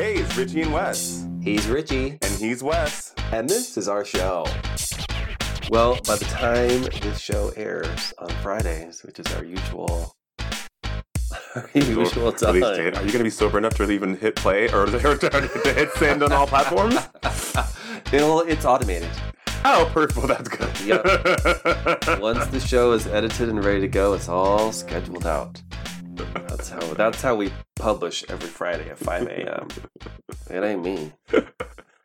Hey, it's Richy and Wes. He's Richy, And he's Wes. and this is our show. Well, by the time this show airs on Fridays, which is our usual, our usual time. Are you going to be sober enough to even hit play or to to hit send on all platforms? It'll, it's automated. Oh, perfect. Well, that's good. Yep. Once the show is edited and ready to go, it's all scheduled out. That's how that's how we publish every Friday at 5 a.m. It ain't me.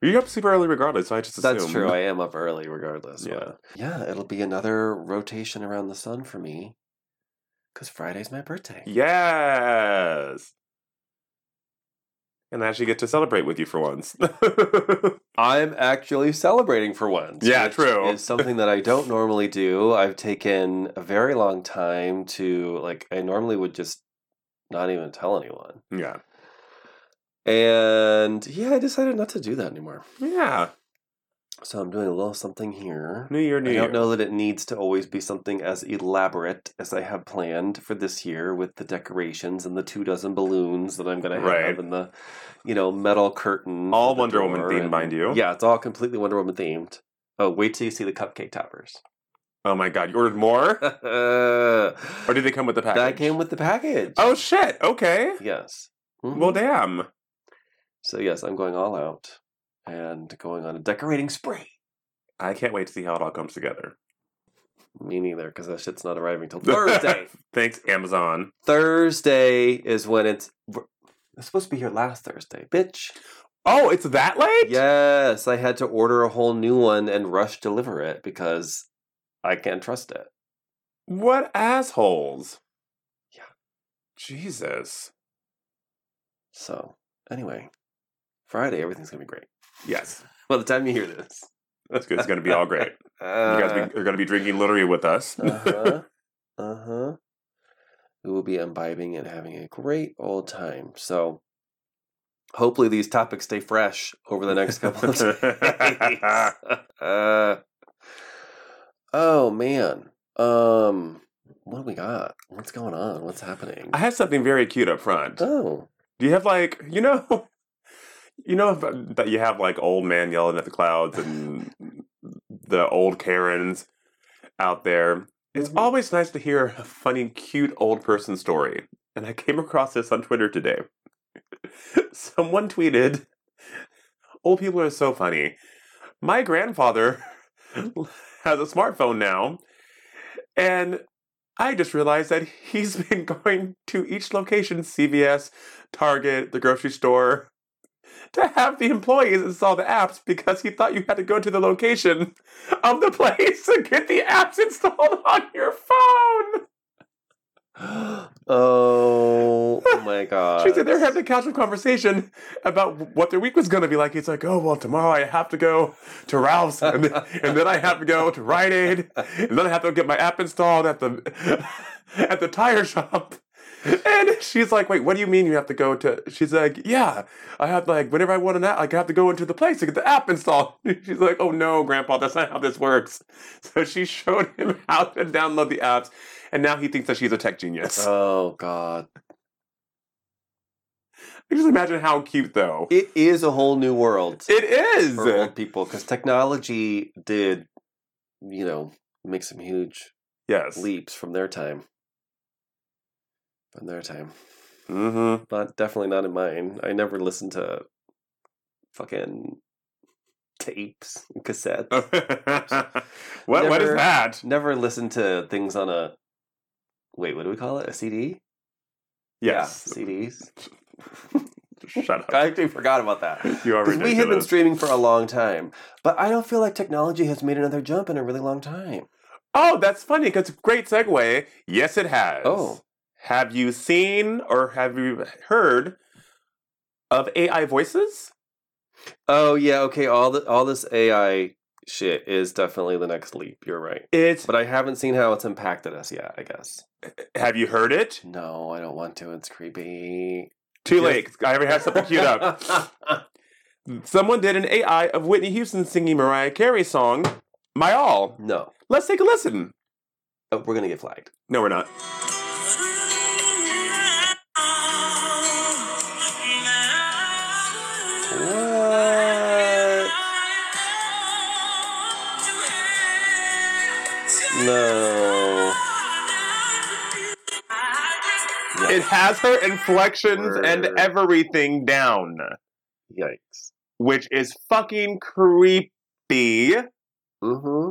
You're up super early regardless, so I just assume. That's true. I am up early regardless. Yeah. but- yeah, it'll be another rotation around the sun for me. Because Friday's my birthday. Yes. And I actually get to celebrate with you for once. I'm actually celebrating for once. Yeah, true. Is something that I don't normally do. I've taken a very long time to like. I normally would just not even tell anyone. yeah. And yeah, I decided not to do that anymore. Yeah. So I'm doing a little something here. New Year, New I Year. I don't know that it needs to always be something as elaborate as I have planned for this year with the decorations and the two dozen balloons that I'm going to have Right. and the, you know, metal curtain. All Wonder Woman themed, mind you. Yeah, it's all completely Wonder Woman themed. Oh, wait till you see the cupcake toppers. Oh my god, you ordered more? Or did they come with the package? That came with the package. Oh shit, okay. yes. Mhm. Well, damn. so yes, I'm going all out and going on a decorating spree. I can't wait to see how it all comes together. Me neither, because that shit's not arriving till Thursday. Thanks, Amazon. Thursday is when it's. It's supposed to be here last Thursday, bitch. Oh, it's that late? Yes, I had to order a whole new one and rush deliver it because I can't trust it. What assholes? Yeah. Jesus. So, anyway, Friday, everything's gonna be great. Yes. By the time you hear this, That's good. It's going to be all great. You guys be, are going to be drinking literally with us. uh huh, uh huh. We will be imbibing and having a great old time. So, hopefully, these topics stay fresh over the next couple of days. uh, oh man. Um, what do we got? What's going on? What's happening? I have something very cute up front. Oh, Do you have like, you know, you know that you have like old man yelling at the clouds and the old Karens out there. It's Mhm. always nice to hear a funny, cute old person story. And I came across this on Twitter today. Someone tweeted, Old people are so funny. My grandfather has a smartphone now, and I just realized that he's been going to each location CVS, Target, the grocery store to have the employees install the apps because he thought you had to go to the location of the place to get the apps installed on your phone. oh oh my god! She said they're having a casual conversation about what their week was going to be like. He's like, "Oh well, tomorrow I have to go to Ralph's, and then, and then I have to go to Rite Aid, and then I have to get my app installed at the at the tire shop." And she's like, "Wait, what do you mean you have to go to?" She's like, "Yeah, I have like whenever I want an app, like I have to go into the place to get the app installed." She's like, "Oh no, Grandpa, that's not how this works." So she showed him how to download the apps, and now he thinks that she's a tech genius. Oh god! I just imagine how cute though. It is a whole new world It is. for old people because technology did, you know, make some huge Yes. leaps from their time. From their time. Mm-hmm. Not definitely not in mine. I never listened to fucking tapes and cassettes. what? What is that? Never listened to things on a wait. What do we call it? A CD? Yes. Yeah, CDs. Shut up. I actually forgot about that. You are Because we have been streaming for a long time, but I don't feel like technology has made another jump in a really long time. Oh, that's funny because great segue. Yes, it has. Oh. Have you seen or have you heard of AI voices? Oh yeah, okay. All the all this AI shit is definitely the next leap. You're right, It's. but I haven't seen how it's impacted us yet. I guess. Have you heard it? No, I don't want to. It's creepy. Too Yes. late. I already have something queued up. Mm, someone did an AI of Whitney Houston singing Mariah Carey's song, My All. no, Let's take a listen. oh, we're gonna get flagged. No, we're not. Has her inflections and everything down, Yikes. which is fucking creepy. Mm-hmm.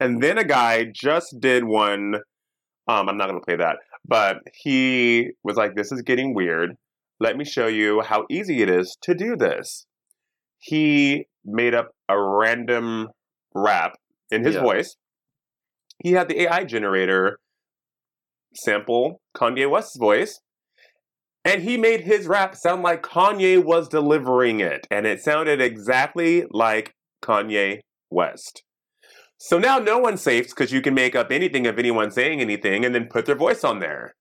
And then a guy just did one. Um, I'm not going to play that, but he was like, "This is getting weird. Let me show you how easy it is to do this." He made up a random rap in his Yeah. voice. He had the AI generator sample Kanye West's voice, and he made his rap sound like Kanye was delivering it, and it sounded exactly like Kanye West. So now no one's safe because you can make up anything of anyone saying anything and then put their voice on there.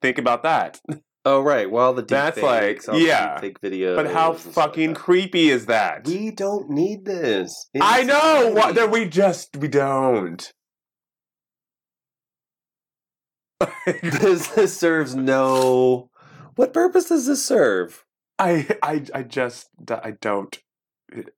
Think about that. Oh right. Well, the deep That's like- fakes, the yeah. fake videos. But how stuff like fucking creepy is that? We don't need this. in I know society. that we just we don't. this, this serves no. What purpose does this serve? I I I just I don't.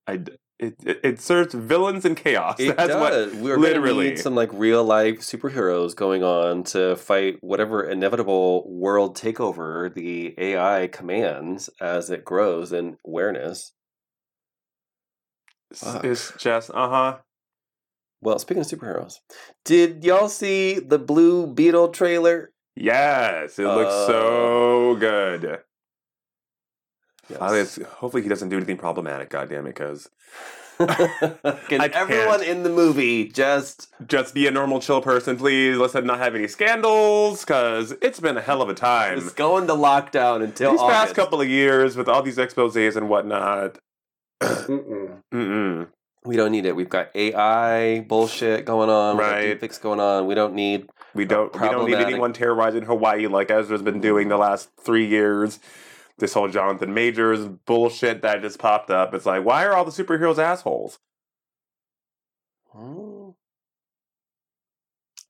I it it, it serves villains and chaos. It That's what does. We're literally. need some like real life superheroes going on to fight whatever inevitable world takeover the AI commands as it grows in awareness. Fuck. It's just uh huh. Well, speaking of superheroes, did y'all see the Blue Beetle trailer? Yes, it looks Uh, so good. Yes. It's- hopefully he doesn't do anything problematic. God damn it, because Can I everyone can't. in the movie just just be a normal, chill person, please. Let's not have any scandals, because it's been a hell of a time. just go into lockdown until These past couple of years with all these exposes and whatnot. Mm-mm. Mm-mm. We don't need it. We've got AI bullshit going on. Right. deepfakes going on. We don't need. We don't. We don't need anyone terrorizing Hawaii like Ezra's been doing the last three years. This whole Jonathan Majors bullshit that just popped up. It's like, why are all the superheroes assholes? Hmm.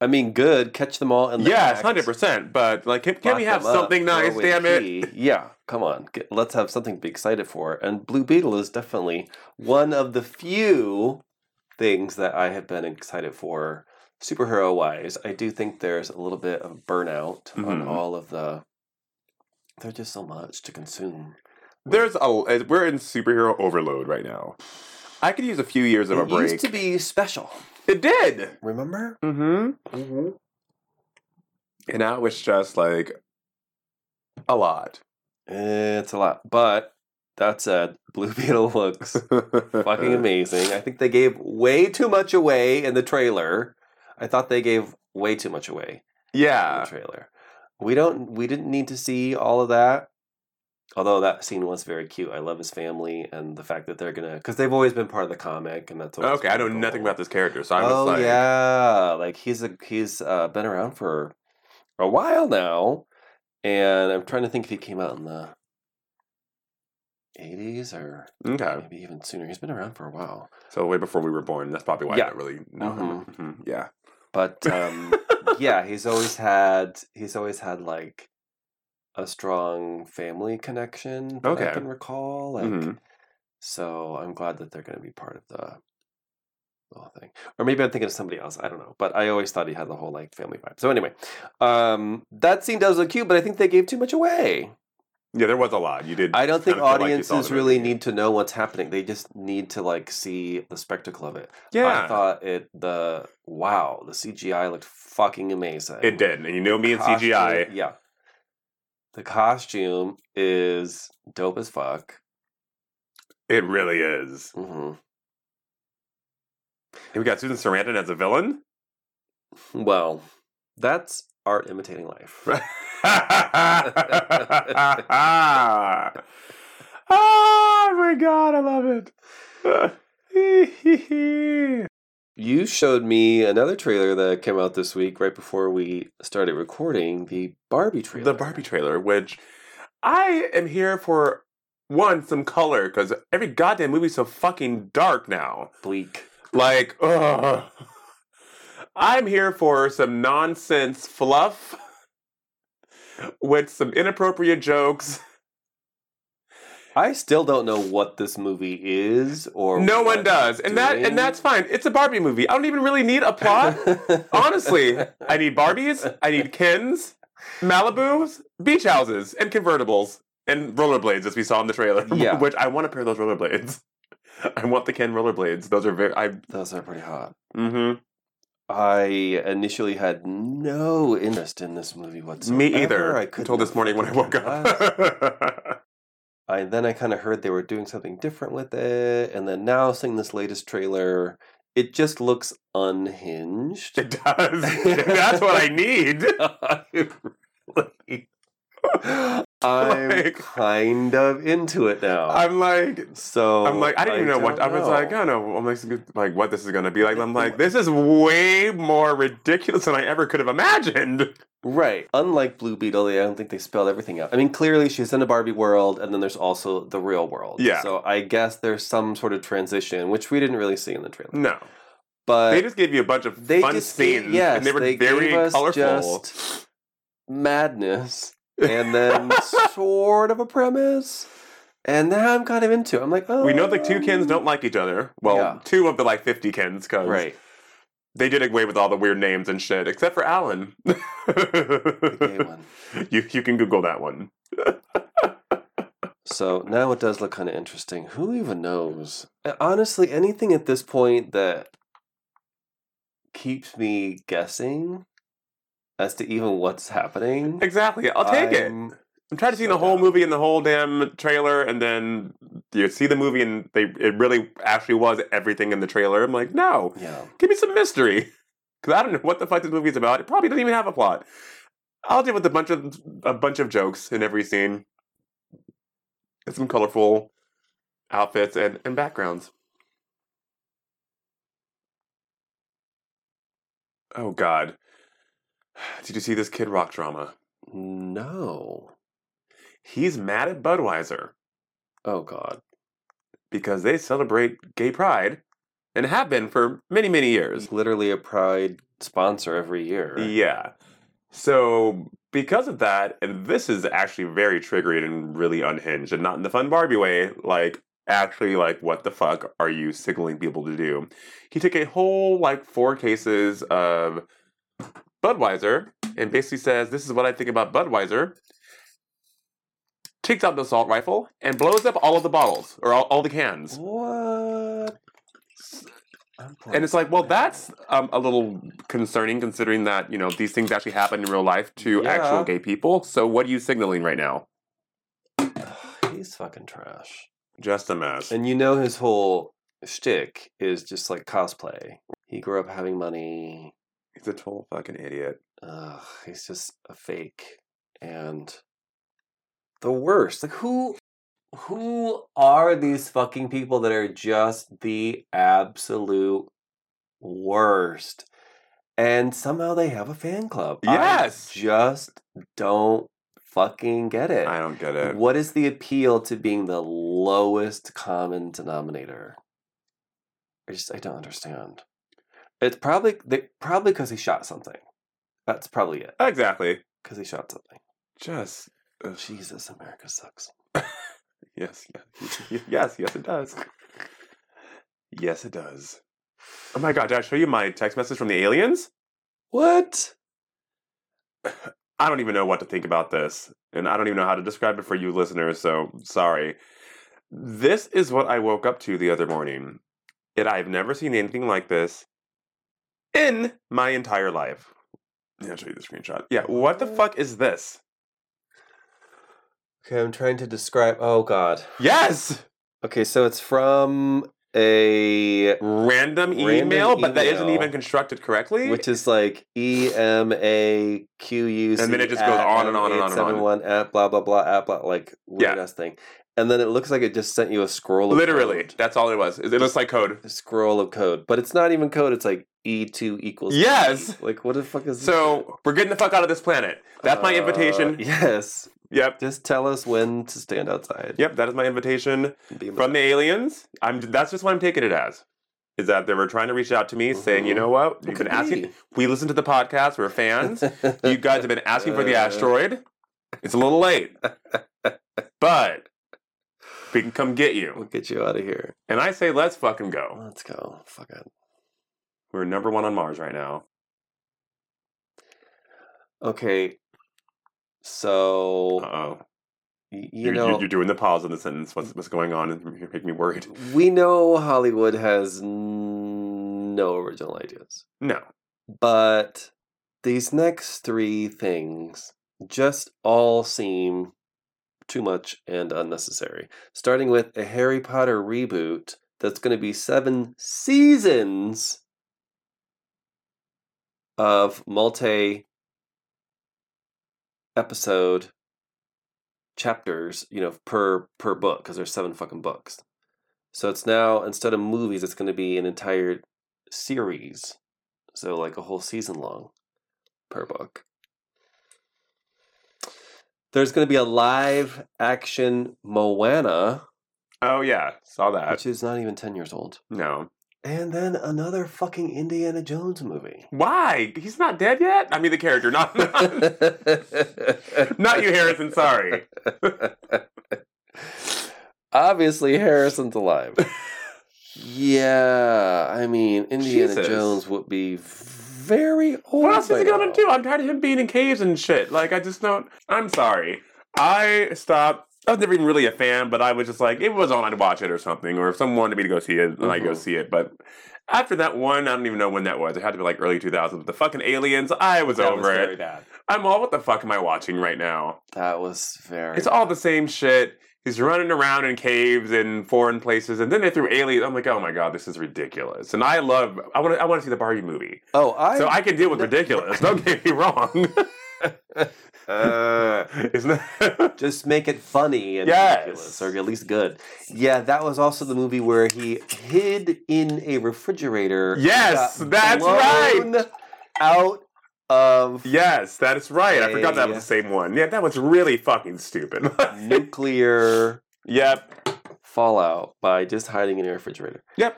I mean, good. Catch them all in the Yes, hundred percent. But like, can, can we have them up, something nice? Damn it! Yeah, come on. Get, let's have something to be excited for. And Blue Beetle is definitely one of the few things that I have been excited for superhero wise. I do think there's a little bit of burnout on Mhm. all of the. There's just so much to consume. There's a we're in superhero overload right now. I could use a few years of a break. it used to be special. it did. Remember? Mm-hmm. Mm-hmm. And now it's just like a lot. It's a lot, but that said, Blue Beetle looks fucking amazing. I think they gave way too much away in the trailer. I thought they gave way too much away in Yeah. the trailer. We don't. We didn't need to see all of that. Although that scene was very cute. I love his family and the fact that they're gonna because they've always been part of the comic and that's Okay, I know been nothing about this character, so I was oh like, yeah, like he's a he's uh, been around for a while now, and I'm trying to think if he came out in the 80s or okay. maybe even sooner. He's been around for a while. So way before we were born. That's probably why Yeah. I don't really know him. Mhm. Mhm, Yeah. But um, yeah, he's always had he's always had like a strong family connection that I can recall. Like Mhm. so I'm glad that they're gonna be part of the the whole thing. Or maybe I'm thinking of somebody else. I don't know. But I always thought he had the whole like family vibe. So anyway, um, that scene does look cute, but I think they gave too much away. Yeah, there was a lot. You did. I don't think kinda like audiences really need to know what's happening. They just need to like see the spectacle of it. Yeah, I thought it the wow, the CGI looked fucking amazing. it did. And you know me and CGI. Yeah. The costume is dope as fuck. It really is. hmm And we got Susan Sarandon as a villain. Well, that's art imitating life. oh my god, I love it. You showed me another trailer that came out this week right before we started recording the Barbie trailer. the Barbie trailer, which I am here for one, some color, because every goddamn movie's so fucking dark now. bleak. Like, ugh. I'm here for some nonsense fluff with some inappropriate jokes. I still don't know what this movie is or no one does, and that and that's fine. It's a Barbie movie. I don't even really need a plot. Honestly, I need Barbies. I need Kens. Malibu's, beach houses, and convertibles, and rollerblades, as we saw in the trailer. Yeah. Which I want a pair of those rollerblades. I want the Ken rollerblades. Those are very. I. Those are pretty hot. Mm-hmm. I initially had no interest in this movie whatsoever. Me either. I couldn't until this morning when I woke up. I then I kind of heard they were doing something different with it, and then now seeing this latest trailer, it just looks unhinged. it does. That's what I need. I'm Like- kind of into it now. I'm like, so I'm like, I didn't even know what I was like. I don't know. I'm like, like what this is gonna be like. I'm like, this is way more ridiculous than I ever could have imagined. Right. Unlike Blue Beetle, I don't think they spelled everything out. I mean, clearly she's in a Barbie world, and then there's also the real world. Yeah. So I guess there's some sort of transition, which we didn't really see in the trailer. No, But they just gave you a bunch of they fun just gave- scenes, yes, and they were they very gave us colorful. just madness, and then sort of a premise. And now I'm kind of into. it. I'm like, oh, we know the two Kens don't like each other. Well, Yeah. two of the like 50 Kens, because right. they did away with all the weird names and shit, except for Alan. The gay one. You you can Google that one. So now it does look kind of interesting. Who even knows? Honestly, anything at this point that keeps me guessing as to even what's happening. Exactly. I'll take it. I'm- I'm trying to see so the whole down. movie and the whole damn trailer, and then you see the movie and they it really actually was everything in the trailer. I'm like, no, Yeah. give me some mystery, because I don't know what the fuck this movie is about. It probably doesn't even have a plot. I'll deal with a bunch of a bunch of jokes in every scene, and some colorful outfits and and backgrounds. Oh God, did you see this Kid Rock drama? No. He's mad at Budweiser. Oh God. because they celebrate gay pride and have been for many, many years. Literally a Pride sponsor every year. Yeah. So, because of that, and this is actually very triggering and really unhinged, and not in the fun Barbie way, like, actually, like, what the fuck are you signaling people to do? He took a whole, like, four cases of Budweiser and basically says, This is what I think about Budweiser. Takes out the assault rifle and blows up all of the bottles or all, all the cans. What? And it's like, well, that's um, a little concerning considering that, you know, these things actually happen in real life to Yeah. actual gay people. So what are you signaling right now? He's fucking trash. Just a mess. And you know his whole shtick is just like cosplay. He grew up having money. A total fucking idiot. Ugh, he's just a fake. And the worst. Like who who are these fucking people that are just the absolute worst? And somehow they have a fan club. Yes! I just don't fucking get it. I don't get it. What is the appeal to being the lowest common denominator? I just I don't understand. It's probably they, probably because he shot something. That's probably it. Exactly. Because he shot something. Just ugh. Jesus, America sucks. yes, yes, yes, yes, it does. Yes, it does. Oh my god, did I show you my text message from the aliens? What? I don't even know what to think about this, and I don't even know how to describe it for you listeners, so sorry. This is what I woke up to the other morning. And I've never seen anything like this in my entire life. Yeah, I'll show you the screenshot. Yeah, what the fuck is this? Okay, I'm trying to describe. Oh God. Yes! Okay, so it's from a Random, Random email, but that isn't even constructed correctly. which is like E M A Q U C. And then it just goes on and on and on and on. Seven one at blah blah blah at blah like weird Yeah. thing, and then it looks like it just sent you a scroll. Of Literally, code. that's all it was. It looks like code. a scroll of code, but it's not even code. It's like E two equals. Yes! E. Like what the fuck is this So, we're getting the fuck out of this planet. That's my Uh, invitation. Yes, Yep. just tell us when to stand outside. Yep, that is my invitation. from the aliens. I'm that's just what I'm taking it as. Is that they were trying to reach out to me, saying, you Mhm. know what, we've been asking. We listen to the podcast. We're fans. you guys have been asking for the Uh. asteroid. It's a little late, but we can come get you. We'll get you out of here. And I say, let's fucking go. Let's go. Fuck it. We're number one on Mars right now. Okay. So Uh oh. you You're, know, you're, you're doing the pause in the sentence. What's, what's going on? And you're making me worried. we know Hollywood has n- no original ideas, No. but these next three things just all seem too much and unnecessary. Starting with a Harry Potter reboot that's going to be seven seasons of multi episode chapters, you know, per per book because there's seven fucking books. So it's now instead of movies, it's going to be an entire series. So like a whole season long per book. There's going to be a live action Moana, Oh, yeah. Saw that. which is not even 10 years old. No. And then another fucking Indiana Jones movie. Why? He's not dead yet? I mean, the character, not, not, not you, Harrison. Sorry. Obviously, Harrison's alive. yeah, I mean, Indiana Jesus. Jones would be very old. What else is he gonna do? I'm tired of him being in caves and shit. Like, I just don't. I'm sorry. I stopped. I was never even really a fan, but I was just like, it was on, I'd watch it or something. Or if someone wanted me to go see it, then I'd go Mhm. see it. But after that one, I don't even know when that was. It had to be like early 2000s. The fucking aliens, I was That over was very it. bad. I'm all, what the fuck am I watching right now? That was very. It's all the same shit. He's running around in caves in foreign places, and then they threw aliens. I'm like, oh my god, this is ridiculous. And I love, I want to, I want to see the Barbie movie, Oh, I. so I can deal with ridiculous. Don't get me wrong. uh, isn't that? just make it funny and Yes. ridiculous, or at least good. Yeah, that was also the movie where he hid in a refrigerator. Yes, that's right. Out of yes, that is right. I forgot that was the same one. Yeah, that was really fucking stupid. nuclear yep. fallout by just hiding in a refrigerator. Yep.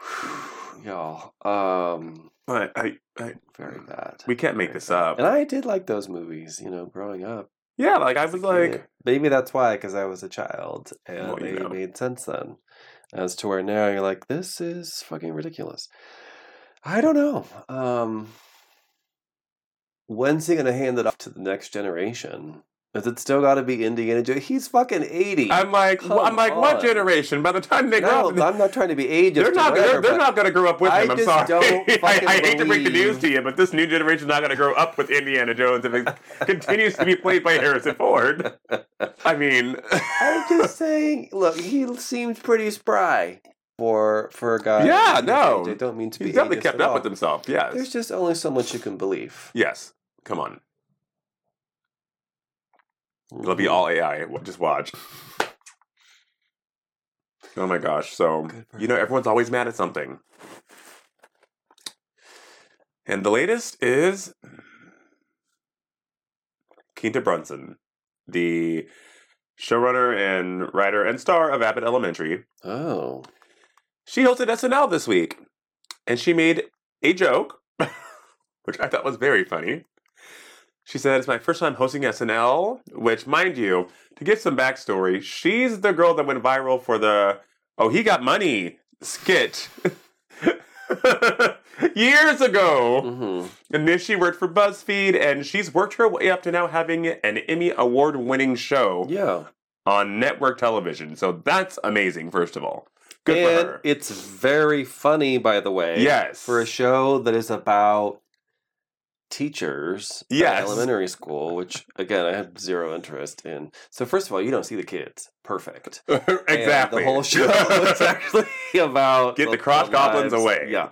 Y'all, um, I, I, I, very bad. we can't make this up. And I did like those movies, you know, growing up. Yeah, like I was like, maybe that's why, because I was a child, and Well, you they know. made sense then. As to where now you're like, this is fucking ridiculous. I don't know. Um, when's he gonna hand it off to the next generation? Is it still got to be Indiana Jones? He's fucking eighty. I'm like, Come I'm like, what generation? By the time they grow no, up, I'm not trying to be ageist. They're not. whatever, They're, they're not going to grow up with I him. I'm just sorry. I, I hate to break the news to you, but this new generation is not going to grow up with Indiana Jones if it continues to be played by Harrison Ford. I mean, I'm just saying. Look, he seems pretty spry for for a guy. Yeah, no. I don't mean to he's be. definitely ageist kept up all. with himself. Yes. There's just only so much you can believe. yes. Come on. It'll be Mhm. all AI. Just watch. Oh my gosh. So, you know, everyone's always mad at something. And the latest is Quinta Brunson, the showrunner and writer and star of Abbott Elementary. Oh, She hosted SNL this week, and she made a joke, which I thought was very funny. She said, It's my first time hosting SNL, which, mind you, to give some backstory, she's the girl that went viral for the Oh, he got money skit years ago. hmm And then she worked for BuzzFeed, and she's worked her way up to now having an Emmy Award winning show yeah. on network television. So that's amazing, first of all. Good and for her. it's very funny, by the way. Yes. For a show that is about teachers at Yes. elementary school, which again I have zero interest in. So first of all, you don't see the kids. Perfect. And exactly. the whole show is actually about Get the cross goblins lives- away. Yeah.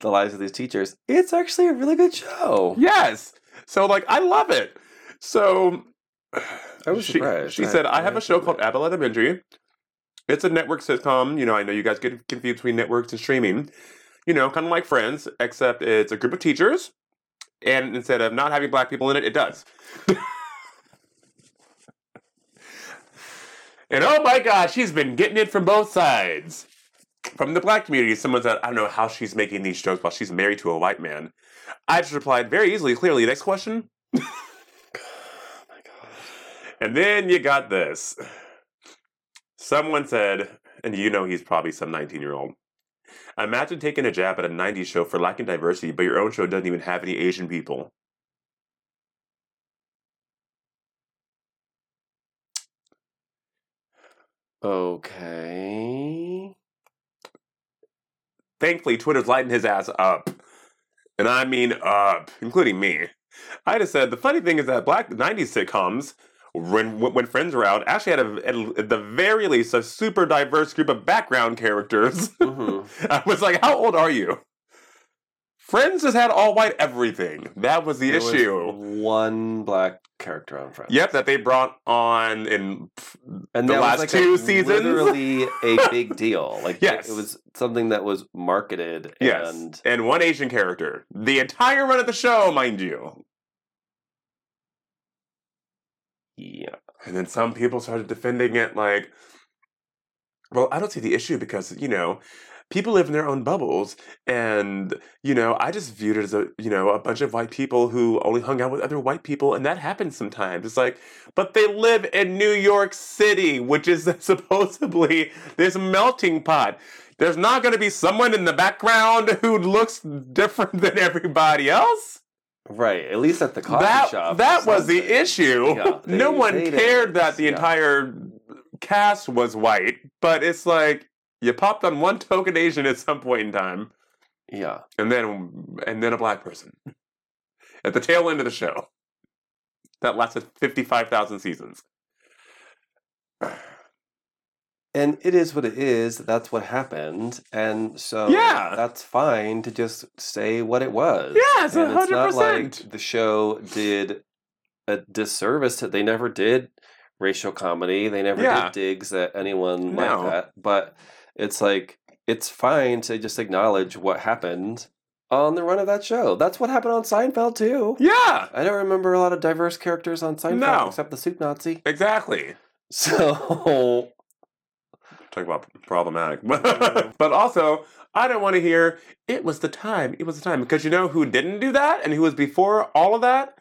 The lives of these teachers. It's actually a really good show. yes. So like I love it. So I was she, surprised. She I- said, I I have a show called admit." Abbott Elementary. It's a network sitcom. You know, I know you guys get confused between networks and streaming. You know, kind of like Friends, except it's a group of teachers. And instead of not having black people in it, it does. and oh my gosh, she's been getting it from both sides. From the black community, someone said, I don't know how she's making these jokes while she's married to a white man. I just replied very easily, clearly. Next question. Oh. And then you got this. Someone said, and you know he's probably some 19 year old. Imagine taking a jab at a 90s show for lacking diversity, but your own show doesn't even have any Asian people. Okay. Thankfully, Twitter's lighting his ass up. And I mean up, including me. I just said the funny thing is that black 90s sitcoms when when Friends were out, actually had a, at the very least a super diverse group of background characters. Mhm. I was like, how old are you? Friends just had all white everything. That was the There was issue. one black character on Friends. Yep, that they brought on in and the last was like two seasons. literally a big deal. Like Yes. it was something that was marketed. yes, and and one Asian character. The entire run of the show, mind you. Yeah, And then some people started defending it like, well, I don't see the issue because, you know, people live in their own bubbles. And, you know, I just viewed it as a, you know, a bunch of white people who only hung out with other white people. And that happens sometimes. It's like, but they live in New York City, which is supposedly this melting pot. There's not going to be someone in the background who looks different than everybody else. Right. At least at the coffee that shop. that was the issue. Yeah, no one they cared that the yeah. entire cast was white, but it's like you popped on one token Asian at some point in time, Yeah. and then and then a black person at the tail end of the show. That lasted fifty five thousand seasons. And it is what it is. That's what happened. And so Yeah. that's fine to just say what it was. Yes, and it's not like 100%. the show did a disservice to they never did racial comedy. They never Yeah. did digs at anyone No. like that. But it's like it's fine to just acknowledge what happened on the run of that show. That's what happened on Seinfeld too. Yeah, I don't remember a lot of diverse characters on Seinfeld No. except the soup Nazi. exactly. So Talk about problematic, but also I don't want to hear it was the time. It was the time because you know who didn't do that and who was before all of that.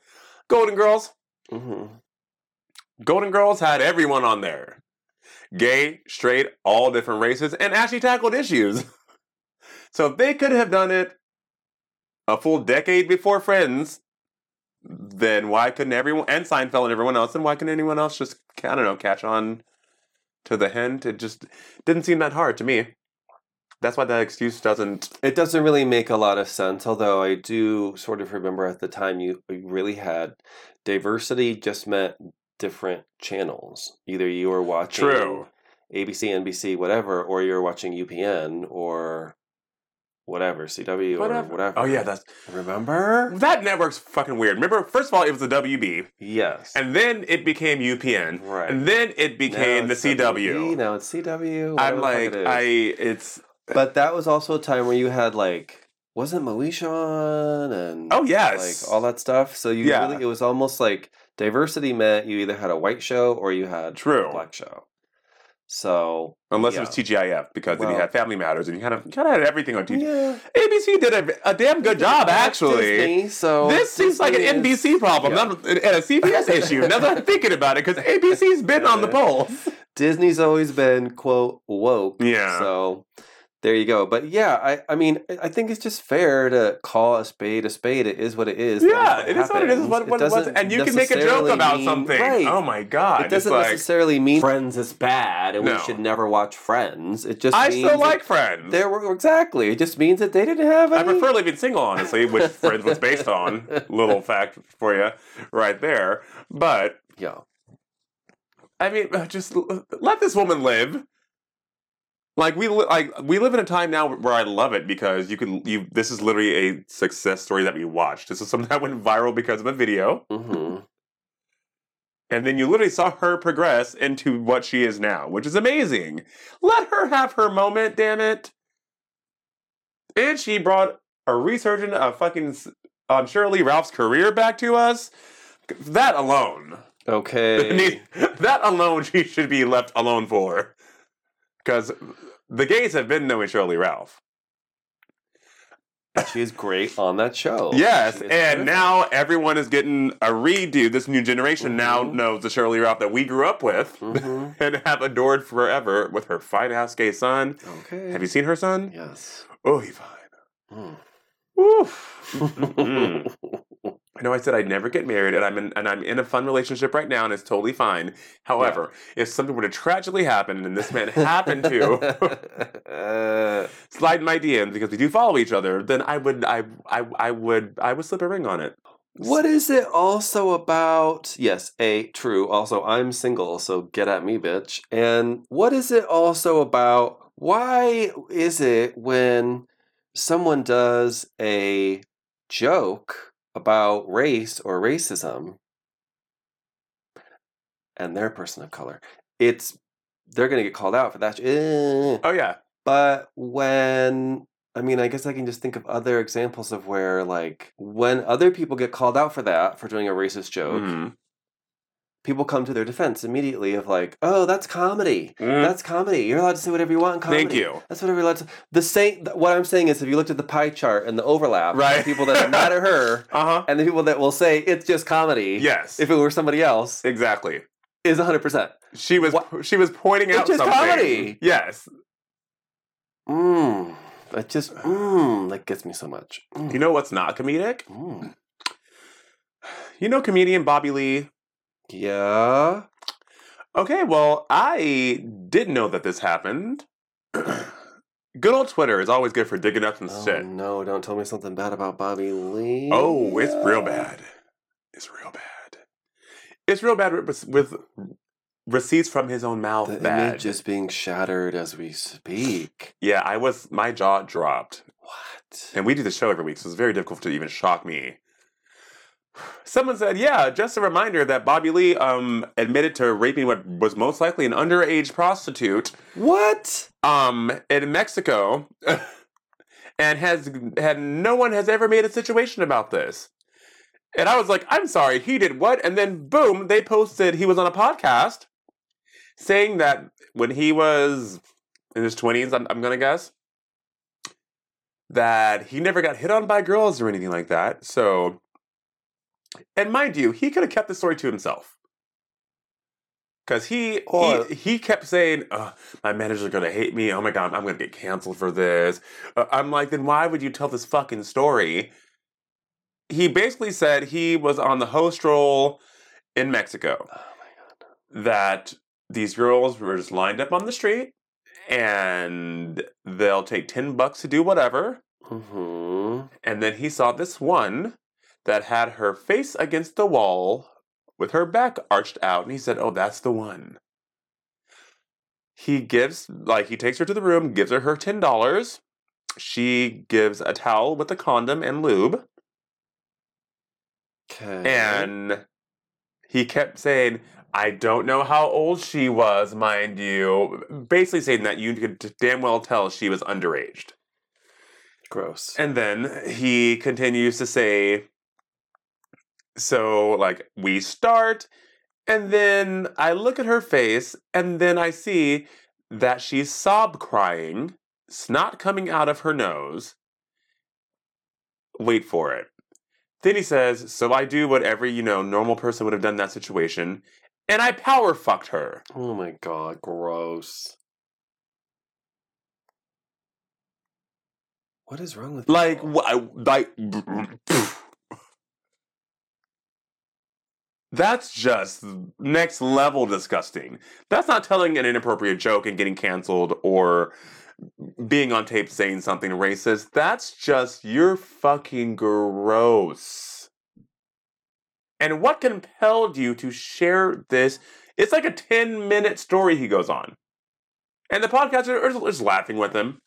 Golden Girls. mhm. Golden Girls had everyone on there. Gay, straight, all different races, and actually tackled issues. so if they could have done it a full decade before Friends, then why couldn't everyone, and Seinfeld and everyone else, And why couldn't anyone else just, I don't know, catch on to the hint? It just didn't seem that hard to me. That's why that excuse doesn't. It doesn't really make a lot of sense, although I do sort of remember at the time you really had diversity just meant different channels. Either you were watching True. ABC, NBC, whatever, or you're watching UPN or whatever, CW or whatever. Oh, yeah, that's. Remember? That network's fucking weird. Remember, first of all, it was the WB, Yes. and then it became UPN. right. And then it became Now the it's WB, CW. Now it's CW. I'm whatever the fuck like, it is. I, it's, But that was also a time where you had like wasn't Moesha on and oh yes. like all that stuff. So you Yeah. really it was almost like diversity meant you either had a white show or you had True. a black show. So Unless yeah. it was TGIF, because then you had Family Matters and you kind of, kind of had everything on TGIF. yeah, ABC did a, a damn good job, actually. Disney, so This seems like an is- NBC problem, yeah. not a, and a CBS issue. Now that I'm thinking about it, because ABC's been on the polls. Disney's always been quote woke. Yeah. So there you go. But yeah, I I mean I- think it's just fair to call a spade a spade. It is what it is. Yeah, it is what it is. What, what, what's, doesn't and you can make a joke about mean- something. Right. Oh my god! it doesn't like, necessarily mean Friends is bad and No. we should never watch Friends. It just I still like Friends. there were exactly. It just means that they didn't have I prefer Living Single, honestly, which Friends was based on. Little fact for you, right there. But yeah. I mean, uh, just let this woman live. Like we like we live in a time now where I love it because you can you. This is literally a success story that we watched. This is something that went viral because of a video, hmm and then you literally saw her progress into what she is now, which is amazing. Let her have her moment, damn it. And she brought a resurgence of fucking um, Sheryl Lee Ralph's career back to us. That alone. Okay. that alone she should be left alone for. Because the gays have been knowing Sheryl Lee Ralph. She's great on that show. yes, and terrific. now everyone is getting a redo. This new generation now Mhm. knows the Sheryl Lee Ralph that we grew up with Mhm. and have adored forever with her fine ass gay son. Okay. Have you seen her son? Yes. Oh, he fine. Mm. Oof. Mm. I know I said I'd never get married, and I'm in and I'm in a fun relationship right now, and it's totally fine. However, if something were to tragically happen, and this man happened to slide in my DMs because we do follow each other, then I would I I I would I would slip a ring on it. What is it also about? Yes, A, true. Also, I'm single, so get at me, bitch. And what is it also about? Why is it when someone does a joke about race or racism and they're a person of color, it's they're going to get called out for that. Eh. Oh yeah, But when I mean, I guess I can just think of other examples of where, like, when other people get called out for that, for doing a racist joke, Mhm. People come to their defense immediately of like, "Oh, that's comedy. Mm. That's comedy. You're allowed to say whatever you want in comedy. Thank you. That's whatever you're allowed to." The same. What I'm saying is, if you looked at the pie chart and the overlap, Right. the people that are mad at her Uh huh. and the people that will say it's just comedy, Yes. if it were somebody else, exactly. is 100. percent She was What? she was pointing It's out just something. comedy. Yes. Mmm. That just mmm. That gets me so much. Mm. You know what's not comedic? Mm. You know comedian Bobby Lee. Yeah. Okay, well, I didn't know that this happened. good old Twitter is always good for digging up some Oh shit. no! Don't tell me something bad about Bobby Lee. Oh, it's real bad. It's real bad. It's real bad with, with receipts from his own mouth. The bad. image is being shattered as we speak. yeah, I was my jaw dropped, What? and we do the show every week, so it's very difficult to even shock me. Someone said, "Yeah, just a reminder that Bobby Lee um admitted to raping what was most likely an underage prostitute What? um in Mexico and has had no one has ever made a situation about this. And I was like, I'm sorry, he did what? And then boom, they posted he was on a podcast saying that when he was in his 20s, I'm, I'm gonna guess, that he never got hit on by girls or anything like that. So, and mind you, he could have kept the story to himself. Cause he, Or- he he kept saying, "Ugh, "My manager's gonna hate me. Oh my god, I'm gonna get canceled for this." Uh, I'm like, then why would you tell this fucking story? He basically said he was on the host role in Mexico. Oh my god. That these girls were just lined up on the street, and they'll take ten bucks to do whatever. Mm-hmm. And then he saw this one that had her face against the wall with her back arched out. And he said, Oh, that's the one. He gives, like, he takes her to the room, gives her her $10. She gives a towel with a condom and lube. Okay. And he kept saying, I don't know how old she was, mind you. Basically saying that you could damn well tell she was underaged. gross. And then he continues to say, so like we start, and then I look at her face, and then I see that she's sob crying, snot coming out of her nose. Wait for it. Then he says, So I do what every, you know, normal person would have done in that situation, and I power fucked her. oh my god, gross. What is wrong with Like, people? wh- I- like, that's just next level disgusting. That's not telling an inappropriate joke and getting canceled or being on tape saying something racist. That's just you're fucking gross. And what compelled you to share this? It's like a 10 minute story he goes on. And the podcasters are just laughing with him.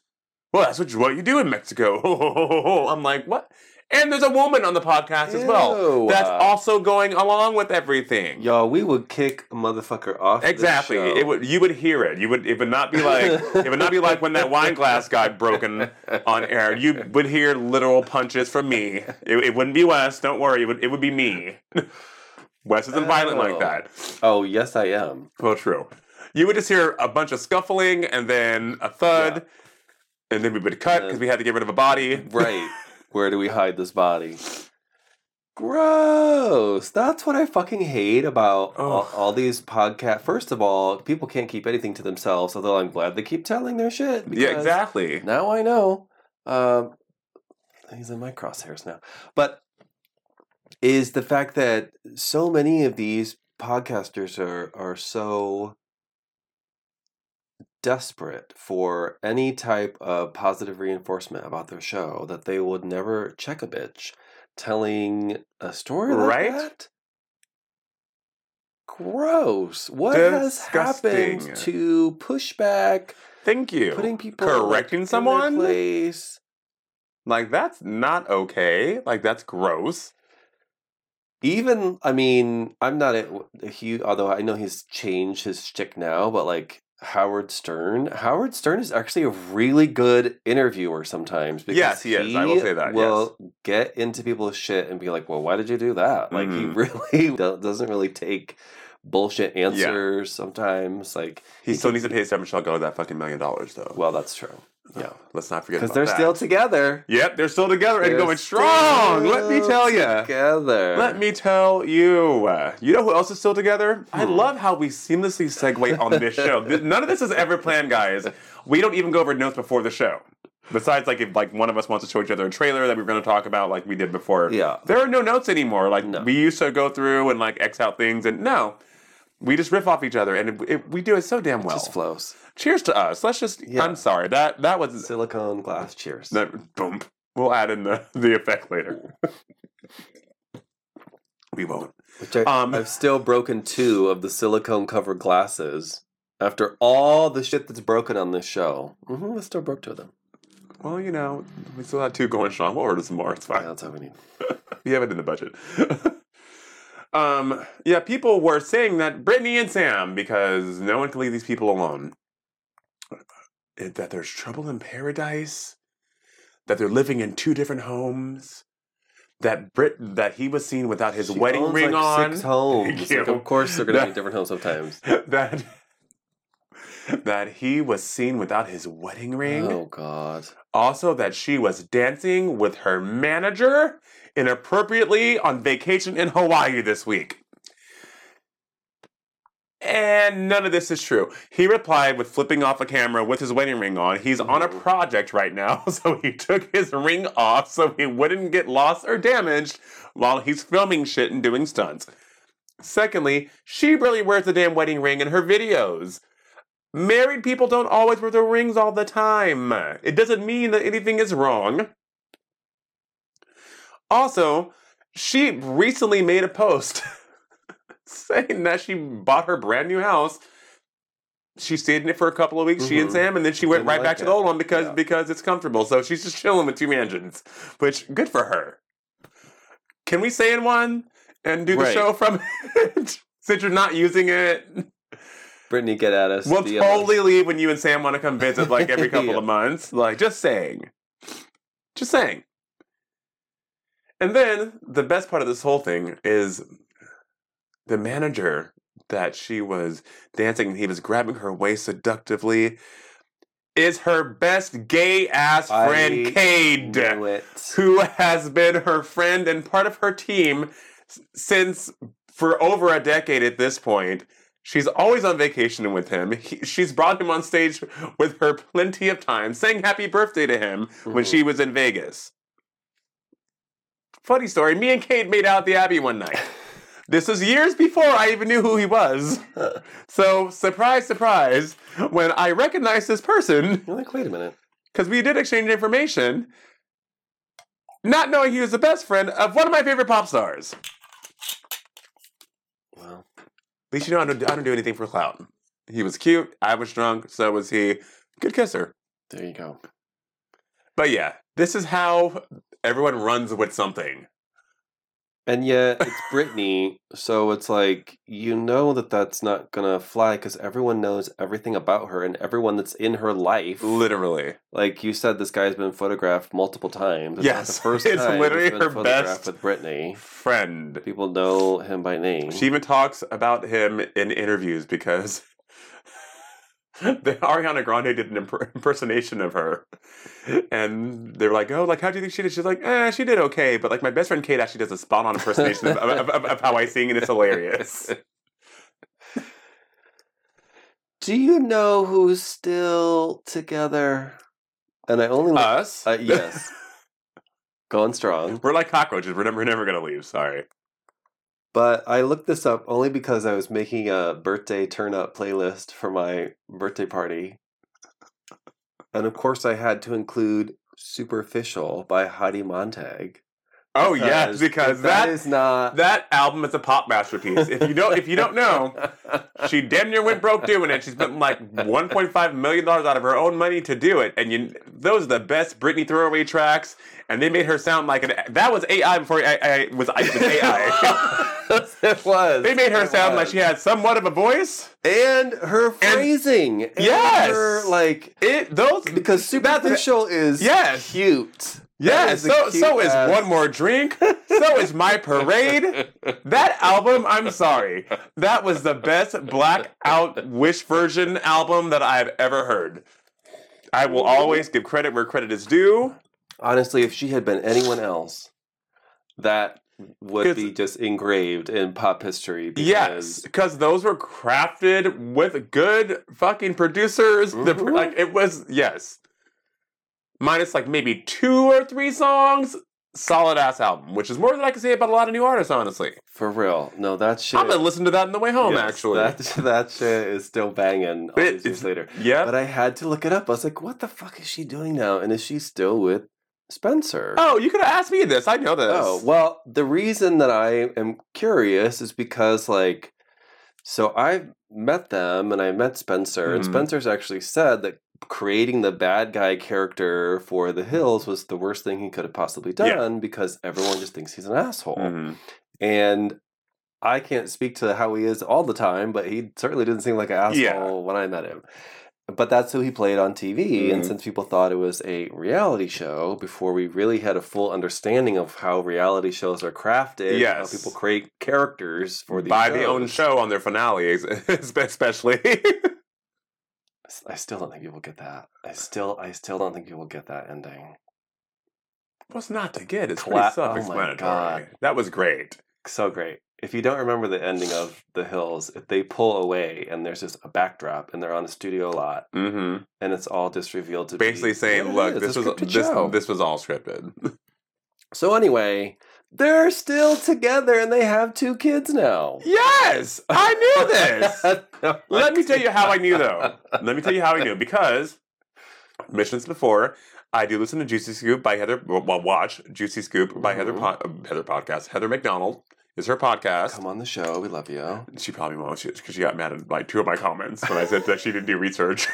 Well, that's what you, what you do in Mexico. I'm like, what? And there's a woman on the podcast as well. Ew. Uh, that's also going along with everything. Y'all, we would kick a motherfucker off. Exactly. show. It would you would hear it. You would it would not be like it would not be like when that wine glass got broken on air. You would hear literal punches from me. It, it wouldn't be Wes. Don't worry. It would it would be me. Wes isn't violent like Oh. that. Oh, yes, I am. Well, true. You would just hear a bunch of scuffling and then a thud, and then we would cut because we had to get rid of a body. Right. Where do we hide this body? Gross. That's what I fucking hate about all, all these podcast. First of all, people can't keep anything to themselves, although I'm glad they keep telling their shit. Yeah, exactly. Now I know. Um, he's in my crosshairs now. But is the fact that so many of these podcasters are are so desperate for any type of positive reinforcement about their show that they would never check a bitch telling a story like Right? that. Gross. What has happened Disgusting. to pushback, Thank you. putting people correcting in their someone. place? Like that's not okay. Like that's gross. Even, I mean, I'm not a, a huge, although I know he's changed his shtick now, but like Howard Stern, Howard Stern is actually a really good interviewer sometimes. Because Yes, he is. I will say that, Will get into people's shit and be like, "Well, why did you do that?" Like he Mhm. really do- doesn't really take bullshit answers sometimes. Like, He He still could- needs to pay Sarah Michelle Gellar that fucking million dollars though. well, that's true. Yeah, Let's not forget because they're that. still together. Yep, they're still together and They're going strong. Let me tell you. together. Let me tell you. Uh, You know who else is still together? I Hmm. love how we seamlessly segue on this show. None of this is ever planned, guys. We don't even go over notes before the show. Besides, like if like one of us wants to show each other a trailer that we are going to talk about, like we did before. Yeah. There are no notes anymore. Like No. we used to go through and like X out things, and no, we just riff off each other, and it, it, we do it so damn well. Just flows. Cheers to us. Let's just. Yeah. I'm sorry that that was Silicone glass. Cheers. that. Boom. We'll add in the the effect later. we won't. Which I, Um, I've still broken two of the silicone covered glasses after all the shit that's broken on this show. Mm-hmm, I still broke two of them. Well, you know, we still have two going strong. We'll order some more. It's Yeah, fine. that's all we need. We have it in the budget. um, yeah, people were saying that Britney and Sam, because no one can leave these people alone, that there's trouble in paradise, that they're living in two different homes, that Brit that he was seen without his She wedding ring like, on. Six homes. Like, of course, they're That- be different homes sometimes. that that he was seen without his wedding ring. Oh God. Also, that she was dancing with her manager inappropriately on vacation in Hawaii this week. And none of this is true. He replied with flipping off a camera with his wedding ring on. He's on a Mhm. project right now, so he took his ring off so he wouldn't get lost or damaged while he's filming shit and doing stunts. Secondly, she really wears the damn wedding ring in her videos. Married people don't always wear their rings all the time. It doesn't mean that anything is wrong. Also, she recently made a post saying that she bought her brand new house. She stayed in it for a couple of weeks, she and Mhm. Sam, and then she went Didn't right like back to the old one because Yeah. because it's comfortable. So she's just chilling with two mansions, which good for her. Can we stay in one and do the Right. show from it since you're not using it? Britney, get at us. We'll DM us. totally leave when you and Sam want to come visit, like every couple Yeah. of months. Like, just saying. Just saying. And then the best part of this whole thing is the manager that she was dancing and he was grabbing her waist seductively is her best gay ass friend, I Cade who has been her friend and part of her team since for over a decade at this point. She's always on vacation with him. He, she's brought him on stage with her plenty of times, saying happy birthday to him when Mhm. she was in Vegas. Funny story, me and Cade made out at the Abbey one night. This was years before I even knew who he was. So, surprise, surprise, when I recognized this person, You're like, wait a minute. because we did exchange information, not knowing he was the best friend of one of my favorite pop stars. Well, At least you know I don't, I don't do anything for clout. He was cute, I was drunk, so was he. Good kisser. there you go. But yeah, this is how everyone runs with something. And yet it's Britney, so it's like you know that that's not gonna fly because everyone knows everything about her and everyone that's in her life. Literally. Like you said, this guy's been photographed multiple times. It's Yes, the first it's time literally her best- with Britney. Friend. People know him by name. She even talks about him in interviews because Ariana Grande did an imp- impersonation of her, and they're like, "Oh, like how do you think she did?" She's like, "Eh, she did okay." But like my best friend Cade actually does a spot on impersonation of, of, of, of how I sing, and it's hilarious. Do you know who's still together? And I only Us, Uh, yes. going strong. We're like cockroaches. We're never, we're never gonna leave. Sorry. But I looked this up only because I was making a birthday turn up playlist for my birthday party. And of course, I had to include Superficial by Heidi Montag. Oh yes, because if that is not. that album is a pop masterpiece. If you don't, if you don't know, she damn near went broke doing it. She spent like 1.5 million dollars out of her own money to do it, and you, those are the best Britney throwaway tracks. And they made her sound like an that was AI before I, I was I was AI. it was. they made her It sound like she had somewhat of a voice. and her phrasing. And Yes! her, like It those because superficial is Yes. cute. Yeah, so so cute is one more drink. So is my parade. That album, I'm sorry, that was the best blackout wish version album that I've ever heard. I will always give credit where credit is due. Honestly, if she had been anyone else, that would be just engraved in pop history. Because Yes, because those were crafted with good fucking producers. The, Mhm. like it was yes, minus like maybe two or three songs. Solid ass album, which is more than I can say about a lot of new artists. Honestly, For real. No, that shit. I'm gonna listen to that on the way home. Yes, actually, That, that shit is still banging all It- these years later. yeah. But I had to look it up. I was like, what the fuck is she doing now? And is she still with Spencer? Oh, you could have asked me this. I know this. Oh, well, the reason that I am curious is because, like, so I met them and I met Spencer, and Mhm. Spencer's actually said that creating the bad guy character for The Hills was the worst thing he could have possibly Yeah. done because everyone just thinks he's an asshole. Mhm. And I can't speak to how he is all the time, but he certainly didn't seem like an asshole Yeah. when I met him. But that's who he played on TV. And Mhm. since people thought it was a reality show, before we really had a full understanding of how reality shows are crafted, Yes. how people create characters for these by the own show on their finales, especially. I still don't think people get that. I still, I still don't think people get that ending. What's not to get? It's Cla- pretty oh my self-explanatory. God. That was great. So great. If you don't remember the ending of The Hills, if they pull away and there's just a backdrop and they're on a studio lot Mm-hmm. and it's all just revealed to Basically be saying, "Look, this was this show." this was all scripted." So anyway, they're still together and they have two kids now. yes, I knew this. No, Let me tell you how I knew, though. Let me tell you how I knew because mentions before. I do listen to Juicy Scoop by Heather. Well, watch Juicy Scoop by Heather. Mhm. Po- Heather podcast. Heather McDonald is her podcast. Come on the show. We love you. She probably won't because she got mad at like two of my comments when I said that she didn't do research.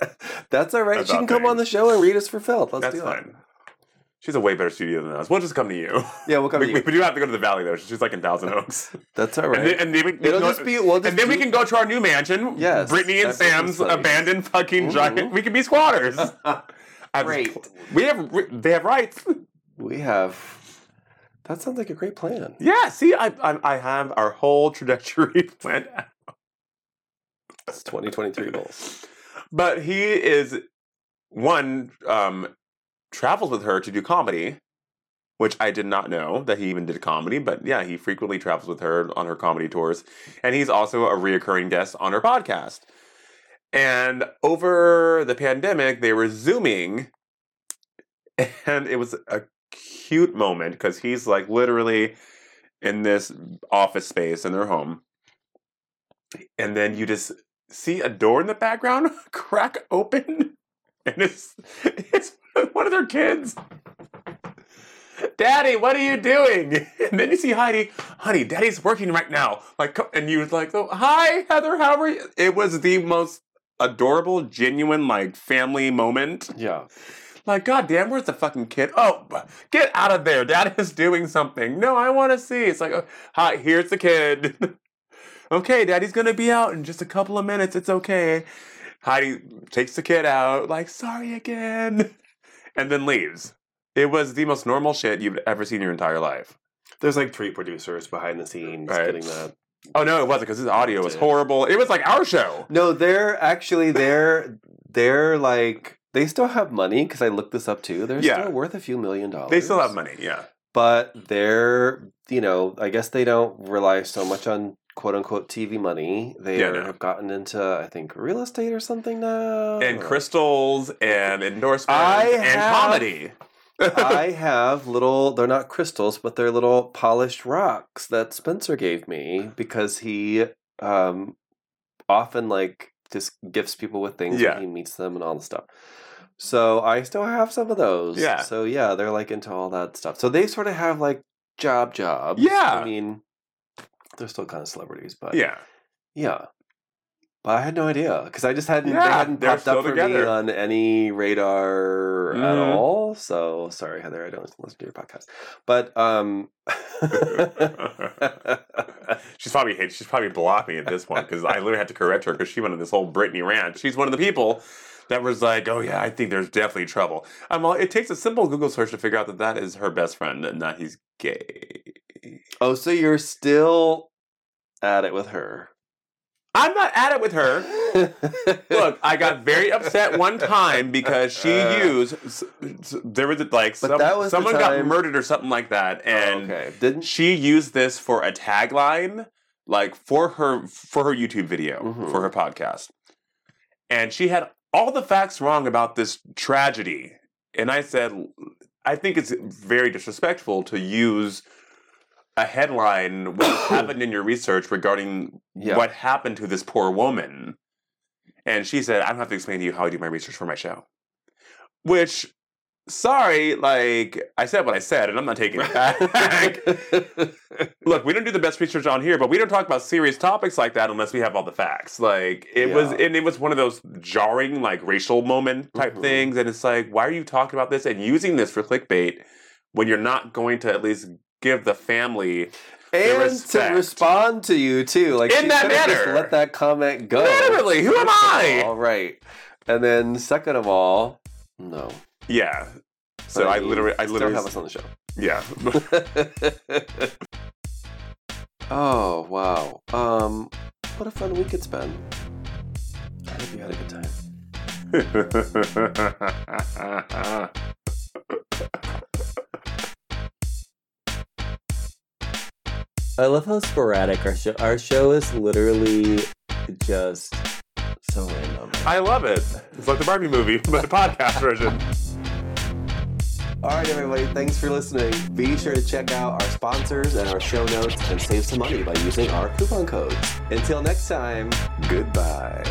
That's all right. She can come on the show and read us for filth. Let's That's do fine. She's a way better studio than us. We'll just come to you. Yeah, we'll come We, to we, you. do have to go to the valley though. She's like in Thousand Oaks, That's all right. and then, and then we, It'll can go- just be. We'll just and then we can go to our new mansion. Yes, Britney and Sam's abandoned fucking Mhm. giant. We can be squatters. Great. We have. They have rights. We have. That sounds like a great plan. Yeah. See, I I, I have our whole trajectory planned. out. It's 2023 goals. But he is one um travels with her to do comedy, which I did not know that he even did comedy. But yeah, he frequently travels with her on her comedy tours, and he's also a reoccurring guest on her podcast. And over the pandemic, they were zooming, and it was a cute moment because he's like literally in this office space in their home, and then you just see a door in the background crack open, and it's it's one of their kids. Daddy, what are you doing? And then you see Heidi, honey, Daddy's working right now. Like, and you was like, oh, hi, Heather, how are you? It was the most adorable, genuine, like family moment. Yeah. Like, God damn, where's the fucking kid? Oh, get out of there. Dad is doing something. No, I want to see. It's like, oh, hi, here's the kid. okay, Daddy's going to be out in just a couple of minutes. It's okay. Heidi takes the kid out, like, sorry again, and then leaves. It was the most normal shit you've ever seen in your entire life. There's like three producers behind the scenes Right. getting that. Oh, no, it wasn't because his audio was horrible. It was like our show. No, they're actually they're they're like they still have money because I looked this up too. They're Yeah. still worth a few million dollars. They still have money, yeah. but they're you know I guess they don't rely so much on quote unquote TV money. They Yeah, no. have gotten into I think real estate or something now. And crystals and endorsements I and have- comedy. I have little, they're not crystals, but they're little polished rocks that Spencer gave me because he um, often like just gifts people with things Yeah. when he meets them and all the stuff. So I still have some of those. Yeah. So yeah, they're like into all that stuff. So they sort of have like job jobs. Yeah. I mean, they're still kind of celebrities, but yeah. yeah. But I had no idea because I just hadn't they hadn't popped up for me on any radar at Mhm. all. So sorry, Heather, I don't listen to your podcast. But um, she's probably. She's probably blocked me at this point because I literally had to correct her because she went on this whole Britney rant. She's one of the people that was like, "Oh yeah, I think there's definitely trouble." I'm all. It takes a simple Google search to figure out that that is her best friend and that he's gay. oh, so you're still at it with her? I'm not at it with her. Look, I got very upset one time because she used s- s- there was like some, was someone got murdered or something like that, and Oh, okay, didn't she used this for a tagline, like for her for her YouTube video Mhm. for her podcast, and she had all the facts wrong about this tragedy. And I said, I think it's very disrespectful to use a headline what happened in your research regarding yeah. what happened to this poor woman. And she said, I don't have to explain to you how I do my research for my show. Which, sorry, like I said what I said, and I'm not taking it back. Look, we don't do the best research on here, but we don't talk about serious topics like that unless we have all the facts. Like it was, and it was one of those jarring, like racial moment type Mhm. things. And it's like, why are you talking about this and using this for clickbait when you're not going to at least give the family and to respond to you too, like In that manner. let that comment go. Literally, who am first I? All right, and then second of all, no. Yeah. So I, mean, literally, I literally, have us on the show. yeah. oh wow! Um, what a fun week it's been. I hope you had a good time. I love how sporadic our show. Our show is literally just So random. I love it. It's like the Barbie movie, but the podcast version. All right, everybody. Thanks for listening. Be sure to check out our sponsors and our show notes and save some money by using our coupon codes. Until next time, goodbye.